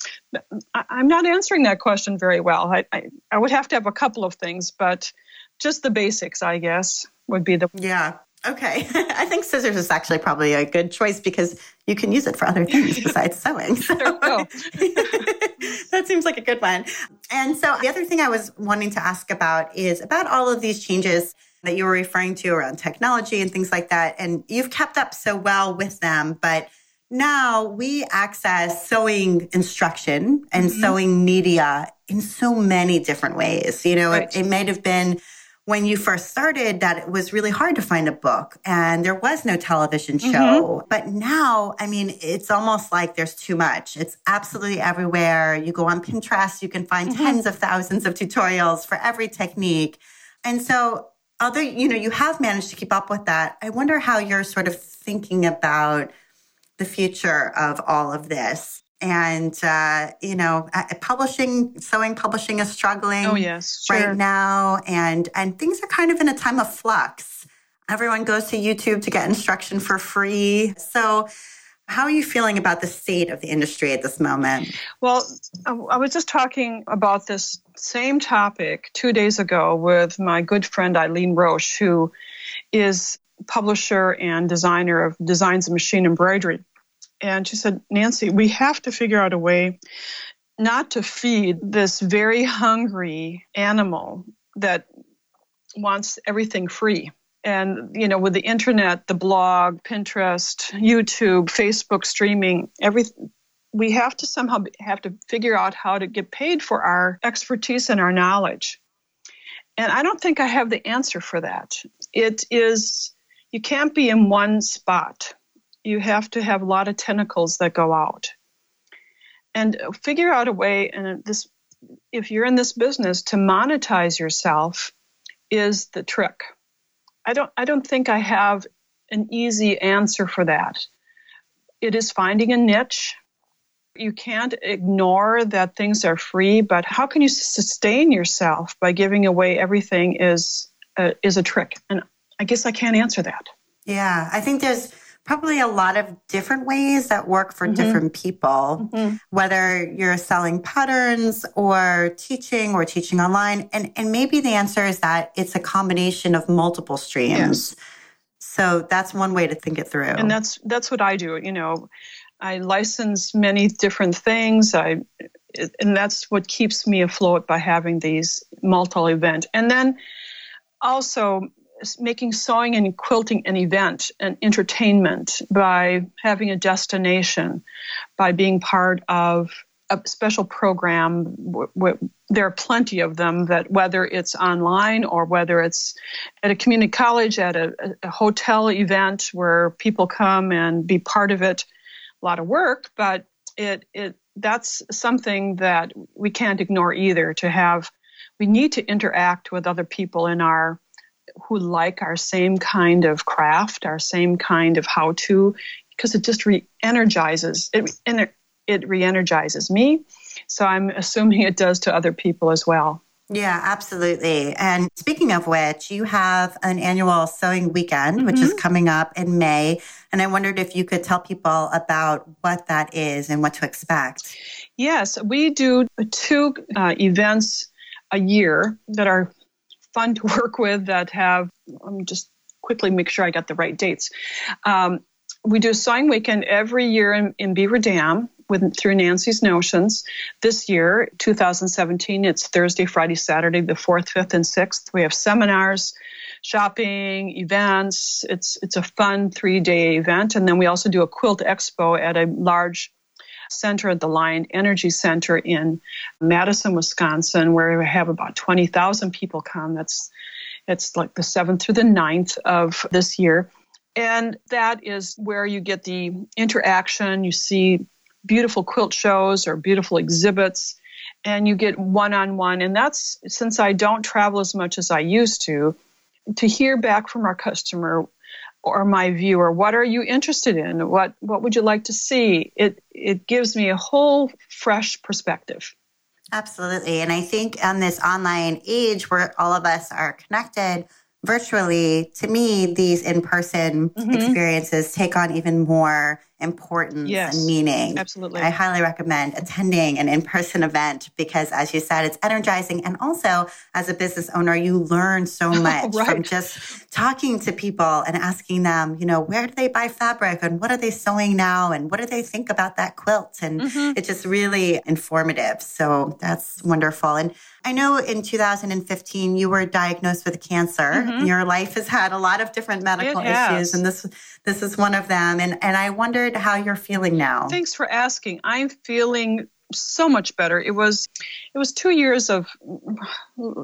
I, am not answering that question very well. I, I, I would have to have a couple of things, but just the basics, I guess, would be the. Yeah. Okay. I think scissors is actually probably a good choice because you can use it for other things besides sewing. So that seems like a good one. And so the other thing I was wanting to ask about is about all of these changes that you were referring to around technology and things like that. And you've kept up so well with them, but now we access sewing instruction and mm-hmm. sewing media in so many different ways. You know, right. it, it might have been when you first started that it was really hard to find a book and there was no television show. Mm-hmm. But now, I mean, it's almost like there's too much. It's absolutely everywhere. You go on Pinterest, you can find mm-hmm. tens of thousands of tutorials for every technique. And so, although, you know, you have managed to keep up with that, I wonder how you're sort of thinking about the future of all of this and uh, you know publishing sewing publishing is struggling oh yes sure. right now and and things are kind of in a time of flux. Everyone goes to youtube to get instruction for free. So how are you feeling about the state of the industry at this moment? Well i was just talking about this same topic two days ago with my good friend eileen roche who is publisher and designer of designs of machine embroidery and she said, Nancy, we have to figure out a way not to feed this very hungry animal that wants everything free. And, you know, with the internet, the blog, Pinterest, YouTube, Facebook streaming, everything, we have to somehow have to figure out how to get paid for our expertise and our knowledge. And I don't think I have the answer for that. It is, you can't be in one spot you have to have a lot of tentacles that go out. And figure out a way and this if you're in this business to monetize yourself is the trick. I don't i don't think i have an easy answer for that. It is finding a niche. You can't ignore that things are free but how can you sustain yourself by giving away everything is a, is a trick? And i guess i can't answer that. Yeah i think there's probably a lot of different ways that work for mm-hmm. different people, mm-hmm. whether you're selling patterns or teaching or teaching online. And, and maybe the answer is that it's a combination of multiple streams. Yes. So that's one way to think it through. And that's that's what I do. You know, I license many different things. I and that's what keeps me afloat by having these multi event. And then also making sewing and quilting an event, an entertainment by having a destination, by being part of a special program. There are plenty of them that whether it's online or whether it's at a community college, at a, a hotel event where people come and be part of it. A lot of work, but it it that's something that we can't ignore either. To have, we need to interact with other people in our who like our same kind of craft, our same kind of how to, because it just re-energizes it. It re-energizes me, so I'm assuming it does to other people as well. Yeah, absolutely. And speaking of which, you have an annual sewing weekend, mm-hmm. which is mm-hmm. coming up in May. And I wondered if you could tell people about what that is and what to expect. Yes, we do two uh, events a year that are fun to work with that have, let me just quickly make sure I got the right dates. Um, we do a sewing weekend every year in, in Beaver Dam with through Nancy's Notions. This year, 2017, it's Thursday, Friday, Saturday, the 4th, 5th, and 6th. We have seminars, shopping, events. It's it's a fun three-day event, and then we also do a quilt expo at a large center at the Alliant Energy Center in Madison, Wisconsin, where we have about 20,000 people come. That's it's like the 7th through the 9th of this year. And that is where you get the interaction. You see beautiful quilt shows or beautiful exhibits, and you get one on one. And that's since I don't travel as much as I used to, to hear back from our customer or my viewer what are you interested in? What what would you like to see? It it gives me a whole fresh perspective. Absolutely. And i think on this online age where all of us are connected virtually to me these in-person mm-hmm. experiences take on even more importance yes, and meaning. Absolutely. I highly recommend attending an in person event because, as you said, it's energizing. And also, as a business owner, you learn so much right. from just talking to people and asking them, you know, where do they buy fabric and what are they sewing now and what do they think about that quilt? And mm-hmm. it's just really informative. So that's wonderful. And I know in 2015 you were diagnosed with cancer. Mm-hmm. Your life has had a lot of different medical issues, and this this is one of them. And and I wondered how you're feeling now. Thanks for asking. I'm feeling so much better. It was it was two years of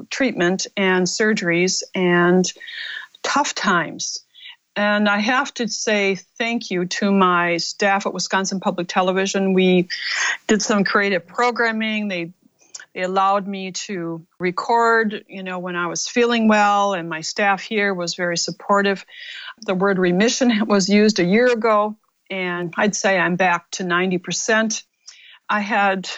treatment and surgeries and tough times. And I have to say thank you to my staff at Wisconsin Public Television. We did some creative programming. They they allowed me to record, you know, when I was feeling well, and my staff here was very supportive. The word remission was used a year ago, and I'd say I'm back to 90%. I had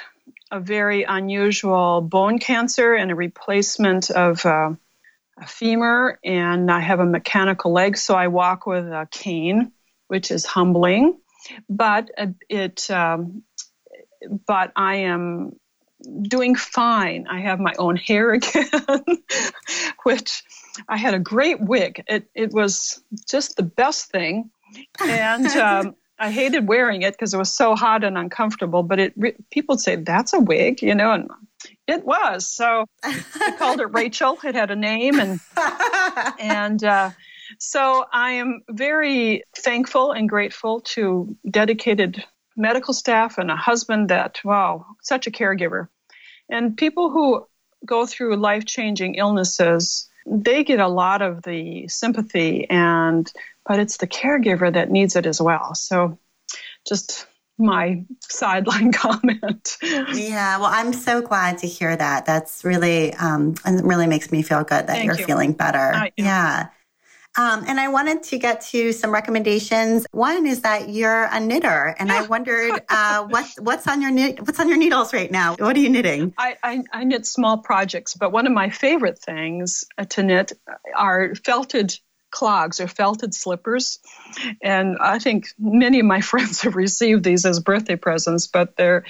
a very unusual bone cancer and a replacement of uh, a femur, and I have a mechanical leg, so I walk with a cane, which is humbling. But it, um, but I am doing fine. I have my own hair again, which I had a great wig. It it was just the best thing, and um, I hated wearing it because it was so hot and uncomfortable. But it people would say that's a wig, you know, and it was. So I called it Rachel. It had a name, and and. Uh, so I am very thankful and grateful to dedicated medical staff and a husband that, wow, such a caregiver. And people who go through life changing illnesses, they get a lot of the sympathy and but it's the caregiver that needs it as well. So just my sideline comment. yeah, well, I'm so glad to hear that. That's really, um, and it really makes me feel good that Thank you're you. feeling better. yeah. Um, and I wanted to get to some recommendations. One is that you're a knitter, and I wondered uh, what what's on your knit, what's on your needles right now. What are you knitting? I, I, I knit small projects, but one of my favorite things to knit are felted clogs or felted slippers. And I think many of my friends have received these as birthday presents, but they're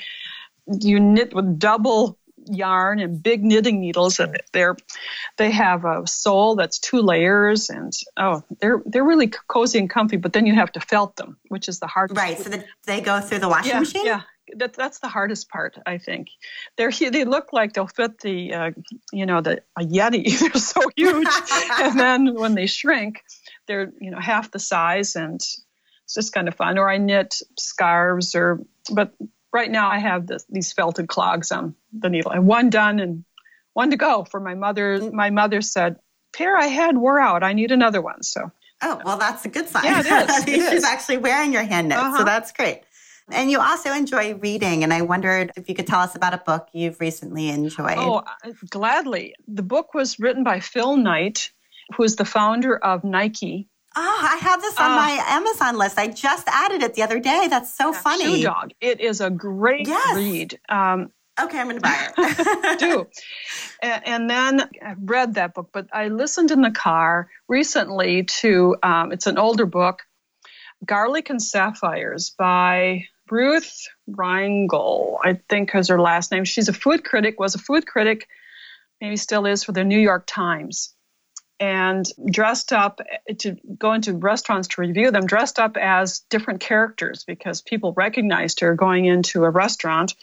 you knit with double yarn and big knitting needles and they're they have a sole that's two layers and oh they're they're really cozy and comfy but then you have to felt them which is the hard right so that they go through the washing yeah, machine? yeah. That, that's the hardest part i think. They're they look like they'll fit the uh, you know the a yeti. They're so huge. And then when they shrink they're you know half the size and it's just kind of fun. Or i knit scarves or but right now I have this, these felted clogs on the needle. I have one done and one to go for my mother. My mother said, pair I had wore out. I need another one. So. Oh, well, that's a good sign. Yeah, it is. She's actually wearing your hand knit. Uh-huh. So that's great. And you also enjoy reading. And I wondered if you could tell us about a book you've recently enjoyed. Oh, gladly. The book was written by Phil Knight, who is the founder of Nike. Oh, I have this on uh, my Amazon list. I just added it the other day. That's so yeah, funny. Shoe Dog. It is a great yes. read. Um, okay, I'm going to buy it. do. And, and, then I read that book, but I listened in the car recently to, um, it's an older book, Garlic and Sapphires by Ruth Reichl, I think is her last name. She's a food critic, was a food critic, maybe still is for the New York Times. And dressed up to go into restaurants to review them, dressed up as different characters because people recognized her going into a restaurant.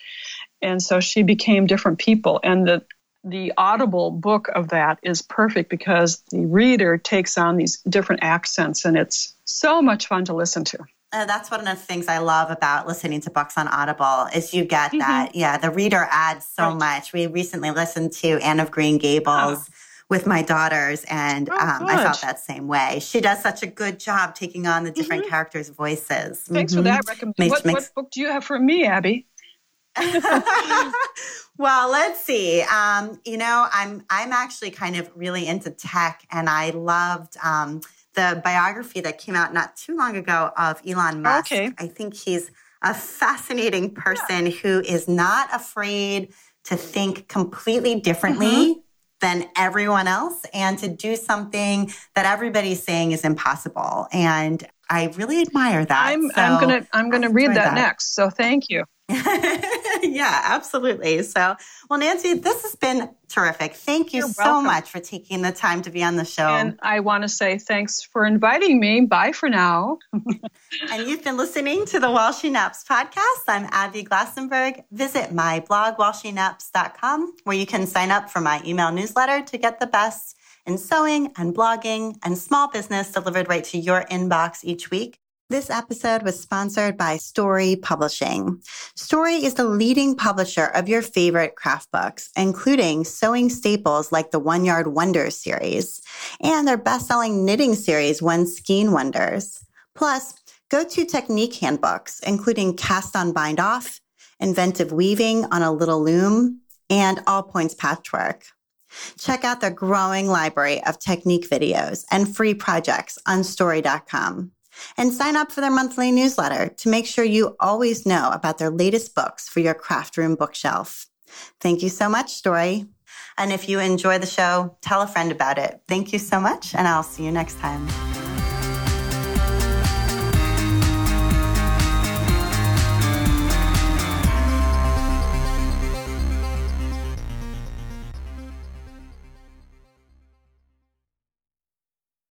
And so she became different people. And the the audible book of that is perfect because the reader takes on these different accents and it's so much fun to listen to. Uh, that's one of the things I love about listening to books on Audible is you get mm-hmm. that. Yeah, the reader adds so right. much. We recently listened to Anne of Green Gables. Oh. With my daughters, and oh, um, I felt that same way. She does such a good job taking on the different mm-hmm. characters' voices. Thanks mm-hmm. for that recommendation. What, makes... what book do you have for me, Abby? well, let's see. Um, you know, I'm I'm actually kind of really into tech, and I loved um, the biography that came out not too long ago of Elon Musk. Okay. I think he's a fascinating person yeah. who is not afraid to think completely differently mm-hmm. Than everyone else and to do something that everybody's saying is impossible. And I really admire that. I'm, so I'm gonna I'm gonna read that, that next. So thank you. yeah, absolutely. So, well, Nancy, this has been terrific. Thank you You're so welcome. much for taking the time to be on the show. And I want to say thanks for inviting me. Bye for now. and you've been listening to the While She Naps podcast. I'm Abby Glassenberg. Visit my blog, whileshenaps.com, where you can sign up for my email newsletter to get the best in sewing and blogging and small business delivered right to your inbox each week. This episode was sponsored by Storey Publishing. Storey is the leading publisher of your favorite craft books, including sewing staples like the One Yard Wonders series and their best-selling knitting series, One Skein Wonders. Plus, go-to technique handbooks, including cast on bind off, inventive weaving on a little loom, and all points patchwork. Check out the growing library of technique videos and free projects on storey.com and sign up for their monthly newsletter to make sure you always know about their latest books for your craft room bookshelf. Thank you so much, Storey. And if you enjoy the show, tell a friend about it. Thank you so much, and I'll see you next time.